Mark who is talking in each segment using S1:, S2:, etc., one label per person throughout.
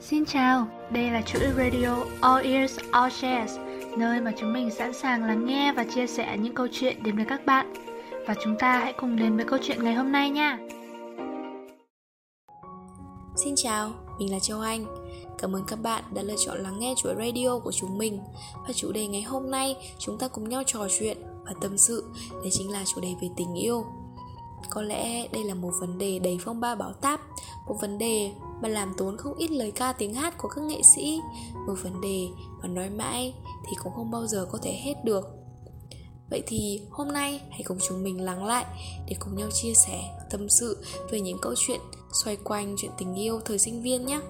S1: Xin chào, đây là chuỗi radio All Ears All Shares, nơi mà chúng mình sẵn sàng lắng nghe và chia sẻ những câu chuyện đến với các bạn. Và chúng ta hãy cùng đến với câu chuyện ngày hôm nay nha.
S2: Xin chào, mình là Châu Anh. Cảm ơn các bạn đã lựa chọn lắng nghe chuỗi radio của chúng mình. Và chủ đề ngày hôm nay chúng ta cùng nhau trò chuyện và tâm sự, đấy chính là chủ đề về tình yêu. Có lẽ đây là một vấn đề đầy phong ba bão táp Một vấn đề mà làm tốn không ít lời ca tiếng hát của các nghệ sĩ Một vấn đề mà nói mãi thì cũng không bao giờ có thể hết được Vậy thì hôm nay hãy cùng chúng mình lắng lại để cùng nhau chia sẻ, tâm sự về những câu chuyện xoay quanh chuyện tình yêu thời sinh viên nhé.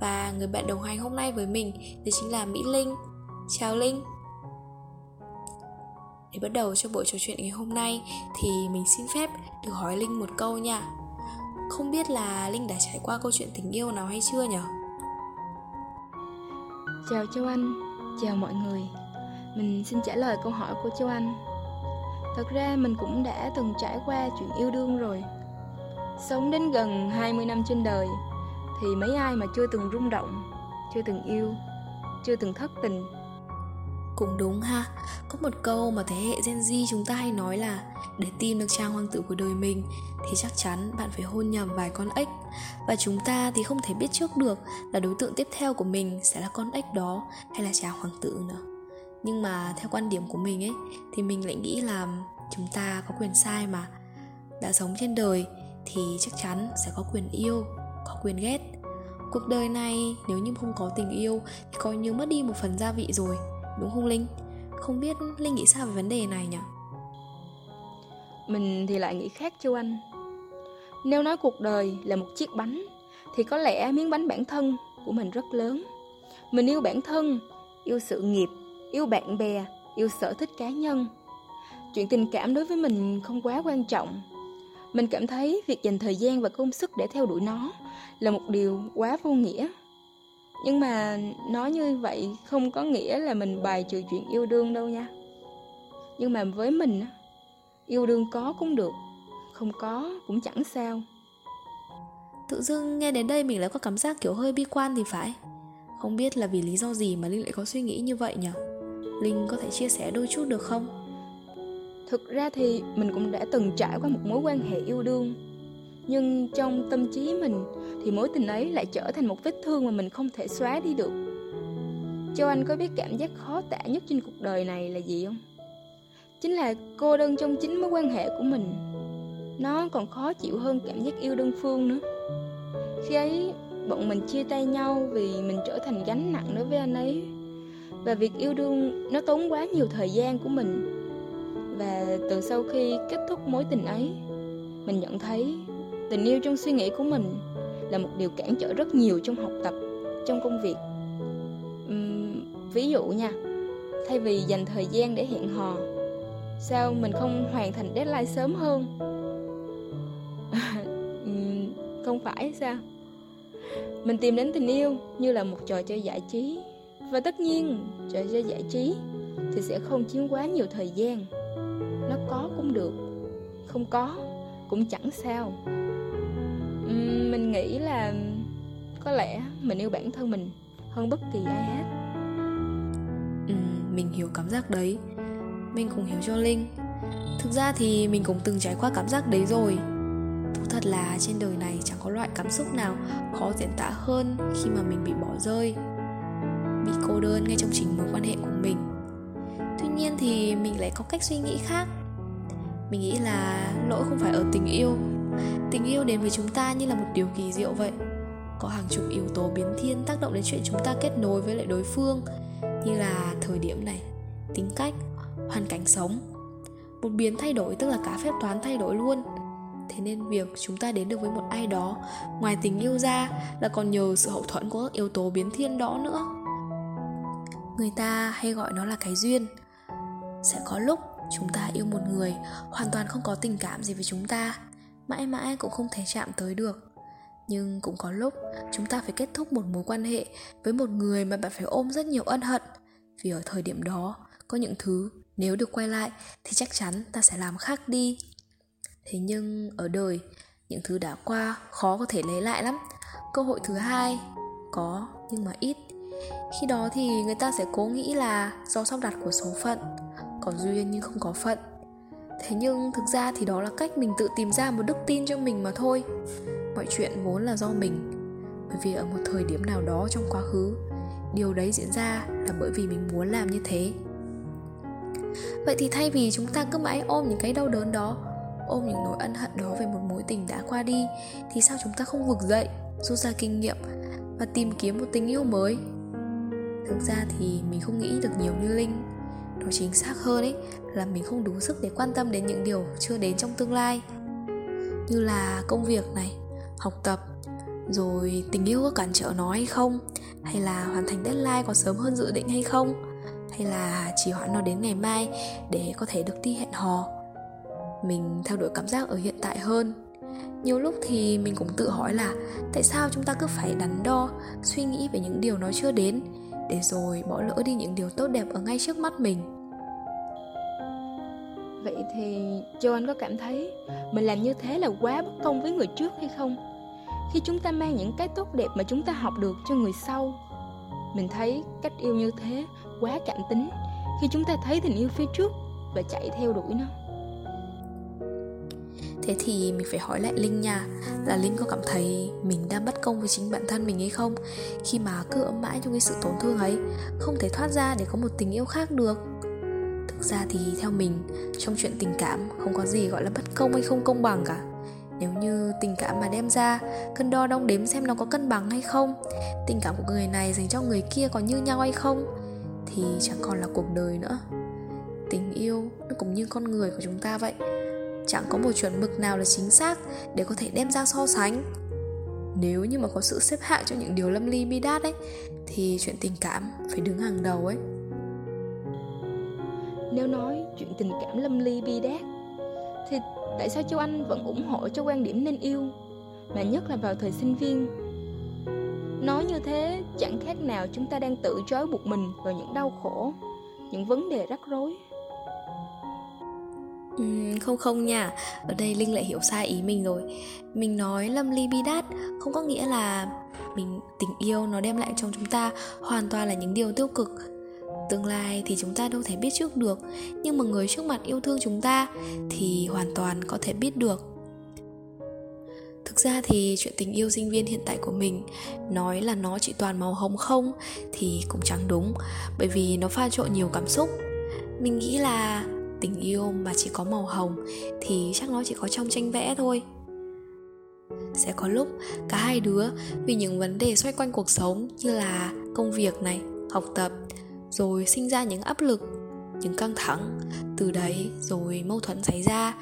S2: Và người bạn đồng hành hôm nay với mình đó chính là Mỹ Linh. Chào Linh. Để bắt đầu cho buổi trò chuyện ngày hôm nay thì mình xin phép được hỏi Linh một câu nha. Không biết là Linh đã trải qua câu chuyện tình yêu nào hay chưa nhở
S3: Chào Châu Anh, chào mọi người. Mình xin trả lời câu hỏi của Châu Anh. Thật ra mình cũng đã từng trải qua chuyện yêu đương rồi. Sống đến gần 20 năm trên đời thì mấy ai mà chưa từng rung động, chưa từng yêu, chưa từng thất tình
S2: cũng đúng ha. Có một câu mà thế hệ Gen Z chúng ta hay nói là Để tìm được trang hoàng tử của đời mình Thì chắc chắn bạn phải hôn nhầm vài con ếch. Và chúng ta thì không thể biết trước được Là đối tượng tiếp theo của mình sẽ là con ếch đó Hay là chàng hoàng tử nữa. Nhưng mà theo quan điểm của mình ấy, Thì mình lại nghĩ là chúng ta có quyền sai mà. Đã sống trên đời thì chắc chắn sẽ có quyền yêu, Có quyền ghét. Cuộc đời này nếu như không có tình yêu Thì coi như mất đi một phần gia vị rồi đúng không Linh? Không biết Linh nghĩ sao về vấn đề này nhỉ?
S3: Mình thì lại nghĩ khác châu anh. Nếu nói cuộc đời là một chiếc bánh Thì có lẽ miếng bánh bản thân của mình rất lớn. Mình yêu bản thân, yêu sự nghiệp, yêu bạn bè, yêu sở thích cá nhân. Chuyện tình cảm đối với mình không quá quan trọng. Mình cảm thấy việc dành thời gian và công sức để theo đuổi nó Là một điều quá vô nghĩa nhưng mà nói như vậy không có nghĩa là mình bài trừ chuyện yêu đương đâu nha. Nhưng mà với mình yêu đương có cũng được không có cũng chẳng sao.
S2: Tự dưng nghe đến đây mình lại có cảm giác kiểu hơi bi quan thì phải. Không biết là vì lý do gì mà linh lại có suy nghĩ như vậy nhỉ? Linh có thể chia sẻ đôi chút được không?
S3: Thực ra thì mình cũng đã từng trải qua một mối quan hệ yêu đương nhưng trong tâm trí mình thì mối tình ấy lại trở thành một vết thương mà mình không thể xóa đi được. Châu Anh có biết cảm giác khó tả nhất trên cuộc đời này là gì không? Chính là cô đơn trong chính mối quan hệ của mình. Nó còn khó chịu hơn cảm giác yêu đơn phương nữa. Khi ấy, bọn mình chia tay nhau vì mình trở thành gánh nặng đối với anh ấy. Và việc yêu đương nó tốn quá nhiều thời gian của mình. Và từ sau khi kết thúc mối tình ấy, Mình nhận thấy tình yêu trong suy nghĩ của mình là một điều cản trở rất nhiều trong học tập trong công việc. Uhm, ví dụ nha thay vì dành thời gian để hẹn hò sao mình không hoàn thành deadline sớm hơn? Không phải sao? Mình tìm đến tình yêu như là một trò chơi giải trí. Và tất nhiên trò chơi giải trí thì sẽ không chiếm quá nhiều thời gian. Nó có cũng được không có cũng chẳng sao. Mình nghĩ là có lẽ mình yêu bản thân mình hơn bất kỳ ai hết.
S2: Ừ, mình hiểu cảm giác đấy. Mình cũng hiểu cho linh. Thực ra thì mình cũng từng trải qua cảm giác đấy rồi. Thú thật là trên đời này chẳng có loại cảm xúc nào khó diễn tả hơn khi mà mình bị bỏ rơi bị cô đơn ngay trong chính mối quan hệ của mình. Tuy nhiên thì mình lại có cách suy nghĩ khác mình nghĩ là lỗi không phải ở tình yêu. Tình yêu đến với chúng ta như là một điều kỳ diệu vậy. Có hàng chục yếu tố biến thiên tác động đến chuyện chúng ta kết nối với lại đối phương, như là thời điểm này, tính cách, hoàn cảnh sống. Một biến thay đổi tức là cả phép toán thay đổi luôn. Thế nên việc chúng ta đến được với một ai đó ngoài tình yêu ra là còn nhờ sự hậu thuẫn của các yếu tố biến thiên đó nữa. Người ta hay gọi nó là cái duyên. Sẽ có lúc chúng ta yêu một người, hoàn toàn không có tình cảm gì với chúng ta. Mãi mãi cũng không thể chạm tới được. Nhưng cũng có lúc, chúng ta phải kết thúc một mối quan hệ với một người mà bạn phải ôm rất nhiều ân hận. Vì ở thời điểm đó, có những thứ nếu được quay lại thì chắc chắn ta sẽ làm khác đi. Thế nhưng ở đời, những thứ đã qua khó có thể lấy lại lắm. Cơ hội thứ hai, có nhưng mà ít. Khi đó thì người ta sẽ cố nghĩ là do sắp đặt của số phận có duyên nhưng không có phận. Thế nhưng thực ra thì đó là cách mình tự tìm ra một đức tin cho mình mà thôi. Mọi chuyện vốn là do mình. Bởi vì ở một thời điểm nào đó trong quá khứ, điều đấy diễn ra là bởi vì mình muốn làm như thế. Vậy thì thay vì chúng ta cứ mãi ôm những cái đau đớn đó, ôm những nỗi ân hận đó về một mối tình đã qua đi, thì sao chúng ta không vực dậy, rút ra kinh nghiệm và tìm kiếm một tình yêu mới? Thực ra thì mình không nghĩ được nhiều như linh nói chính xác hơn ấy, là mình không đủ sức để quan tâm đến những điều chưa đến trong tương lai. Như là công việc này, học tập, rồi tình yêu có cản trở nó hay không? Hay là hoàn thành deadline có sớm hơn dự định hay không? Hay là chỉ hoãn nó đến ngày mai để có thể được đi hẹn hò? Mình theo đuổi cảm giác ở hiện tại hơn. Nhiều lúc thì mình cũng tự hỏi là tại sao chúng ta cứ phải đắn đo, suy nghĩ về những điều nó chưa đến? Để rồi bỏ lỡ đi những điều tốt đẹp ở ngay trước mắt mình.
S3: Vậy thì, châu anh có cảm thấy mình làm như thế là quá bất công với người trước hay không? Khi chúng ta mang những cái tốt đẹp mà chúng ta học được cho người sau, mình thấy cách yêu như thế quá cảm tính. Khi chúng ta thấy tình yêu phía trước và chạy theo đuổi nó.
S2: Thế thì mình phải hỏi lại Linh nha. Là Linh có cảm thấy mình đang bất công với chính bản thân mình hay không? Khi mà cứ ấm mãi trong cái sự tổn thương ấy, Không thể thoát ra để có một tình yêu khác được. Thực ra thì theo mình, Trong chuyện tình cảm không có gì gọi là bất công hay không công bằng cả. Nếu như tình cảm mà đem ra cân đo đong đếm xem nó có cân bằng hay không? Tình cảm của người này dành cho người kia có như nhau hay không? Thì chẳng còn là cuộc đời nữa. Tình yêu nó cũng như con người của chúng ta vậy chẳng có một chuẩn mực nào là chính xác để có thể đem ra so sánh. Nếu như mà có sự xếp hạng cho những điều lâm ly bi đát ấy, thì chuyện tình cảm phải đứng hàng đầu ấy.
S3: Nếu nói chuyện tình cảm lâm ly bi đát, thì tại sao châu anh vẫn ủng hộ cho quan điểm nên yêu, mà nhất là vào thời sinh viên? Nói như thế, chẳng khác nào chúng ta đang tự trói buộc mình vào những đau khổ, những vấn đề rắc rối.
S2: Uhm, không không nha. Ở đây Linh lại hiểu sai ý mình rồi. Mình nói lâm ly bi đát Không có nghĩa là mình tình yêu nó đem lại cho chúng ta Hoàn toàn là những điều tiêu cực. Tương lai thì chúng ta đâu thể biết trước được Nhưng mà người trước mặt yêu thương chúng ta Thì hoàn toàn có thể biết được. Thực ra thì chuyện tình yêu sinh viên hiện tại của mình Nói là nó chỉ toàn màu hồng không Thì cũng chẳng đúng Bởi vì nó pha trộn nhiều cảm xúc. Mình nghĩ là tình yêu mà chỉ có màu hồng thì chắc nó chỉ có trong tranh vẽ thôi. Sẽ có lúc cả hai đứa vì những vấn đề xoay quanh cuộc sống như là công việc này, học tập, rồi sinh ra những áp lực, những căng thẳng. Từ đấy rồi mâu thuẫn xảy ra,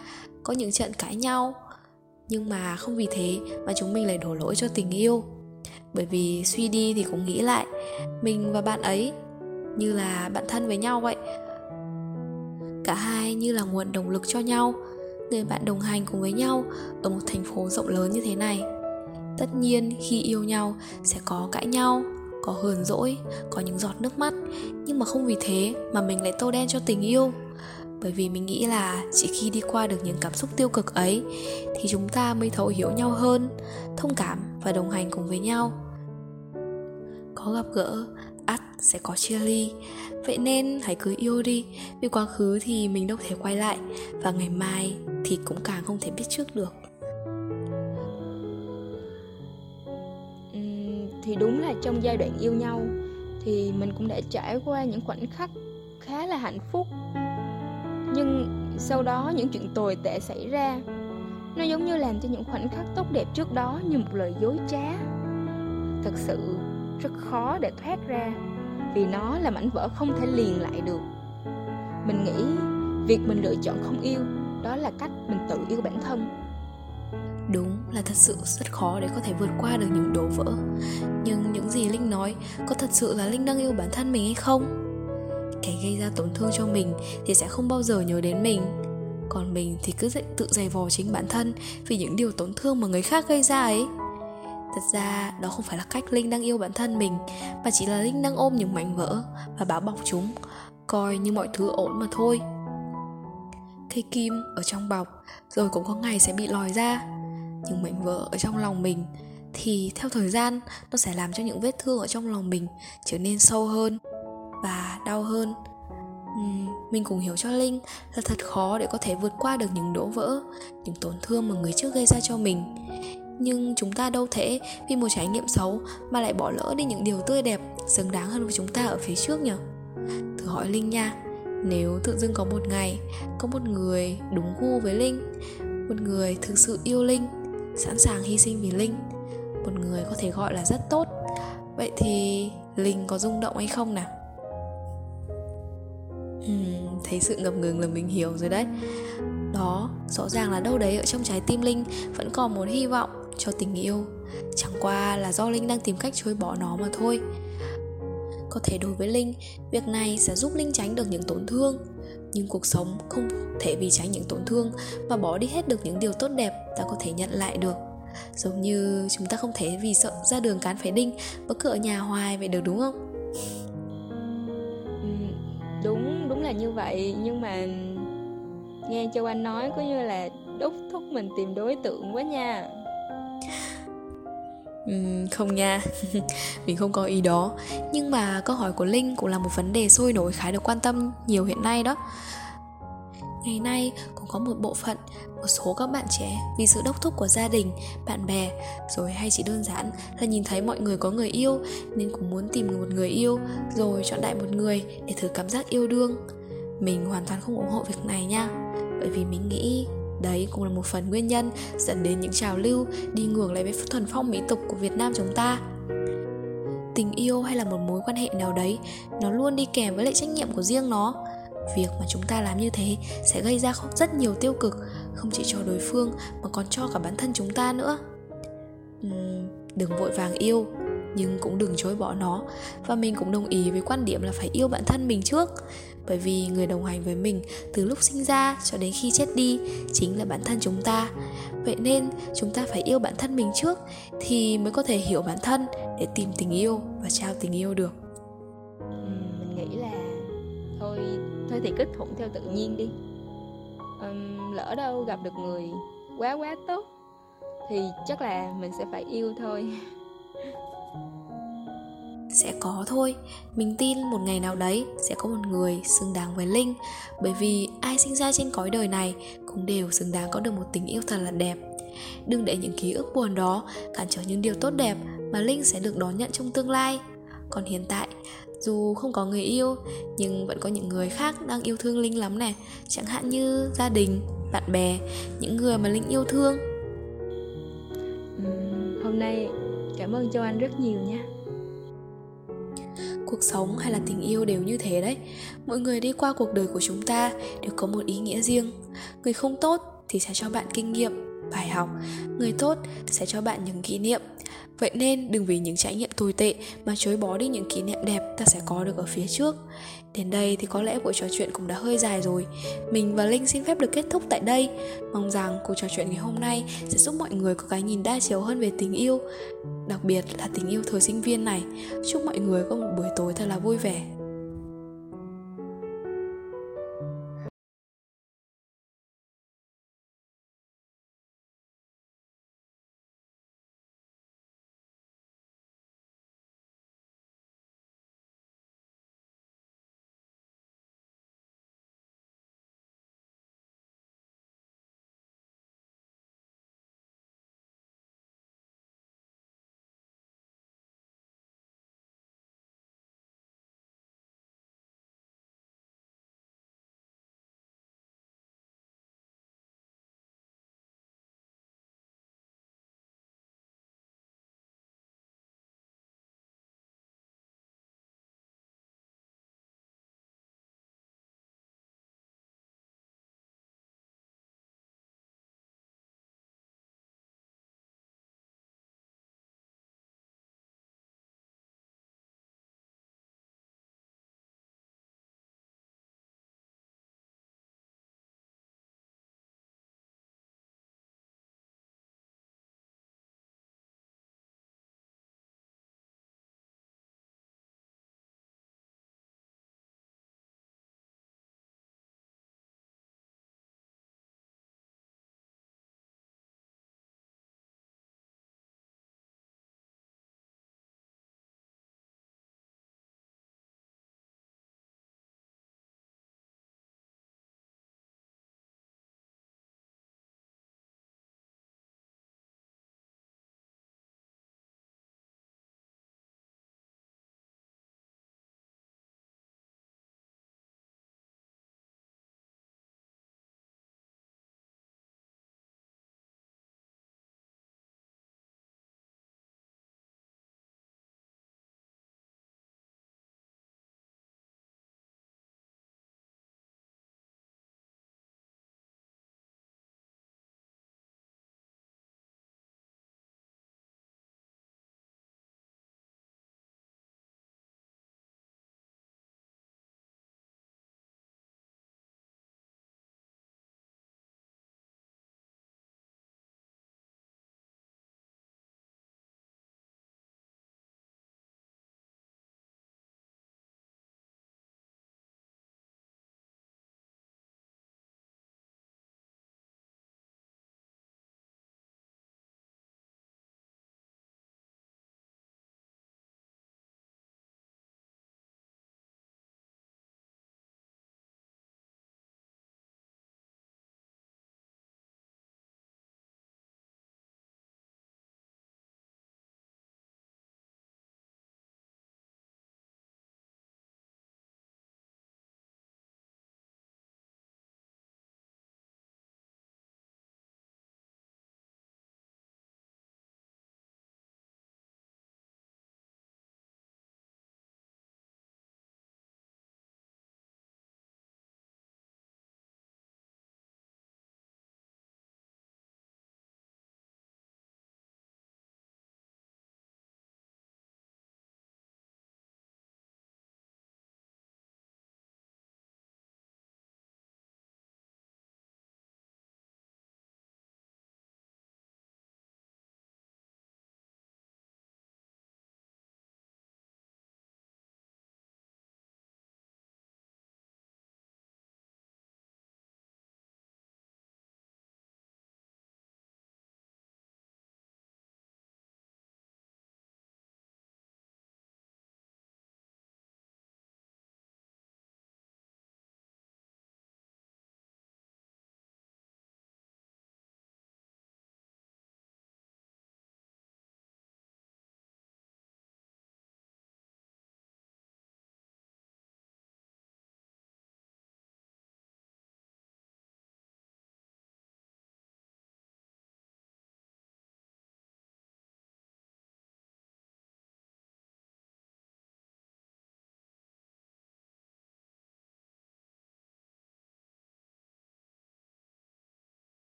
S2: có những trận cãi nhau. Nhưng mà không vì thế mà chúng mình lại đổ lỗi cho tình yêu. Bởi vì suy đi thì cũng nghĩ lại, mình và bạn ấy như là bạn thân với nhau vậy cả hai như là nguồn động lực cho nhau. Người bạn đồng hành cùng với nhau ở một thành phố rộng lớn như thế này. Tất nhiên, khi yêu nhau sẽ có cãi nhau, có hờn dỗi, có những giọt nước mắt. Nhưng mà không vì thế mà mình lại tô đen cho tình yêu. Bởi vì mình nghĩ là chỉ khi đi qua được những cảm xúc tiêu cực ấy thì chúng ta mới thấu hiểu nhau hơn, thông cảm và đồng hành cùng với nhau. Có gặp gỡ ắt sẽ có chia ly. Vậy nên hãy cứ yêu đi vì quá khứ thì mình đâu thể quay lại và ngày mai thì cũng càng không thể biết trước được.
S3: Uhm, thì đúng là trong giai đoạn yêu nhau thì mình cũng đã trải qua những khoảnh khắc khá là hạnh phúc. Nhưng sau đó những chuyện tồi tệ xảy ra nó giống như làm cho những khoảnh khắc tốt đẹp trước đó như một lời dối trá. Thật sự rất khó để thoát ra, vì nó là mảnh vỡ không thể liền lại được. Mình nghĩ việc mình lựa chọn không yêu, đó là cách mình tự yêu bản thân.
S2: Đúng là thật sự rất khó để có thể vượt qua được những đổ vỡ. Nhưng những gì linh nói, có thật sự là linh đang yêu bản thân mình hay không? Kẻ gây ra tổn thương cho mình thì sẽ không bao giờ nhớ đến mình. Còn mình thì cứ tự giày vò chính bản thân vì những điều tổn thương mà người khác gây ra ấy thật ra đó không phải là cách linh đang yêu bản thân mình mà chỉ là linh đang ôm những mảnh vỡ và báo bọc chúng coi như mọi thứ ổn mà thôi. Cây kim ở trong bọc rồi cũng có ngày sẽ bị lòi ra nhưng mảnh vỡ ở trong lòng mình thì theo thời gian nó sẽ làm cho những vết thương ở trong lòng mình trở nên sâu hơn và đau hơn. Uhm, mình cũng hiểu cho linh là thật khó để có thể vượt qua được những đổ vỡ những tổn thương mà người trước gây ra cho mình nhưng chúng ta đâu thể vì một trải nghiệm xấu mà lại bỏ lỡ đi những điều tươi đẹp xứng đáng hơn với chúng ta ở phía trước nhỉ? Thử hỏi linh nha. Nếu tự dưng có một ngày có một người đúng gu với linh một người thực sự yêu linh sẵn sàng hy sinh vì linh một người có thể gọi là rất tốt vậy thì linh có rung động hay không nào? Uhm, thấy sự ngập ngừng là mình hiểu rồi đấy. Đó rõ ràng là đâu đấy ở trong trái tim linh vẫn còn một hy vọng cho tình yêu. Chẳng qua là do linh đang tìm cách chối bỏ nó mà thôi. Có thể đối với linh việc này sẽ giúp linh tránh được những tổn thương. Nhưng cuộc sống không thể vì tránh những tổn thương mà bỏ đi hết được những điều tốt đẹp ta có thể nhận lại được. Giống như chúng ta không thể vì sợ ra đường cán phải đinh mà cứ ở nhà hoài vậy được đúng không?
S3: Ừ, đúng đúng là như vậy. Nhưng mà nghe châu anh nói có như là đúc thúc mình tìm đối tượng quá nha.
S2: Uhm, không nha. Mình không có ý đó. Nhưng mà câu hỏi của linh cũng là một vấn đề sôi nổi khá được quan tâm nhiều hiện nay đó. Ngày nay cũng có một bộ phận một số các bạn trẻ vì sự đốc thúc của gia đình bạn bè rồi hay chỉ đơn giản là nhìn thấy mọi người có người yêu nên cũng muốn tìm một người yêu rồi chọn đại một người để thử cảm giác yêu đương. Mình hoàn toàn không ủng hộ việc này nha bởi vì mình nghĩ Đấy cũng là một phần nguyên nhân dẫn đến những trào lưu đi ngược lại với thuần phong mỹ tục của Việt Nam chúng ta. Tình yêu hay là một mối quan hệ nào đấy, nó luôn đi kèm với lại trách nhiệm của riêng nó. Việc mà chúng ta làm như thế sẽ gây ra rất nhiều tiêu cực, không chỉ cho đối phương mà còn cho cả bản thân chúng ta nữa. Uhm, đừng vội vàng yêu, nhưng cũng đừng chối bỏ nó và mình cũng đồng ý với quan điểm là phải yêu bản thân mình trước bởi vì người đồng hành với mình từ lúc sinh ra cho đến khi chết đi chính là bản thân chúng ta. Vậy nên chúng ta phải yêu bản thân mình trước thì mới có thể hiểu bản thân để tìm tình yêu và trao tình yêu được.
S3: Mình nghĩ là thôi thôi thì kết thuận theo tự nhiên đi. Um, lỡ đâu gặp được người quá quá tốt thì chắc là mình sẽ phải yêu thôi.
S2: sẽ có thôi. Mình tin một ngày nào đấy sẽ có một người xứng đáng với linh. Bởi vì ai sinh ra trên cõi đời này cũng đều xứng đáng có được một tình yêu thật là đẹp. Đừng để những ký ức buồn đó cản trở những điều tốt đẹp mà linh sẽ được đón nhận trong tương lai. Còn hiện tại dù không có người yêu nhưng vẫn có những người khác đang yêu thương linh lắm nè. Chẳng hạn như gia đình bạn bè những người mà linh yêu thương.
S3: Uhm, hôm nay cảm ơn châu anh rất nhiều nha
S2: cuộc sống hay là tình yêu đều như thế đấy. Mỗi người đi qua cuộc đời của chúng ta đều có một ý nghĩa riêng. Người không tốt thì sẽ cho bạn kinh nghiệm bài học, người tốt sẽ cho bạn những kỷ niệm. Vậy nên đừng vì những trải nghiệm tồi tệ mà chối bỏ đi những kỷ niệm đẹp ta sẽ có được ở phía trước. Đến đây thì có lẽ buổi trò chuyện cũng đã hơi dài rồi. Mình và linh xin phép được kết thúc tại đây. Mong rằng cuộc trò chuyện ngày hôm nay sẽ giúp mọi người có cái nhìn đa chiều hơn về tình yêu, đặc biệt là tình yêu thời sinh viên này. Chúc mọi người có một buổi tối thật là vui vẻ.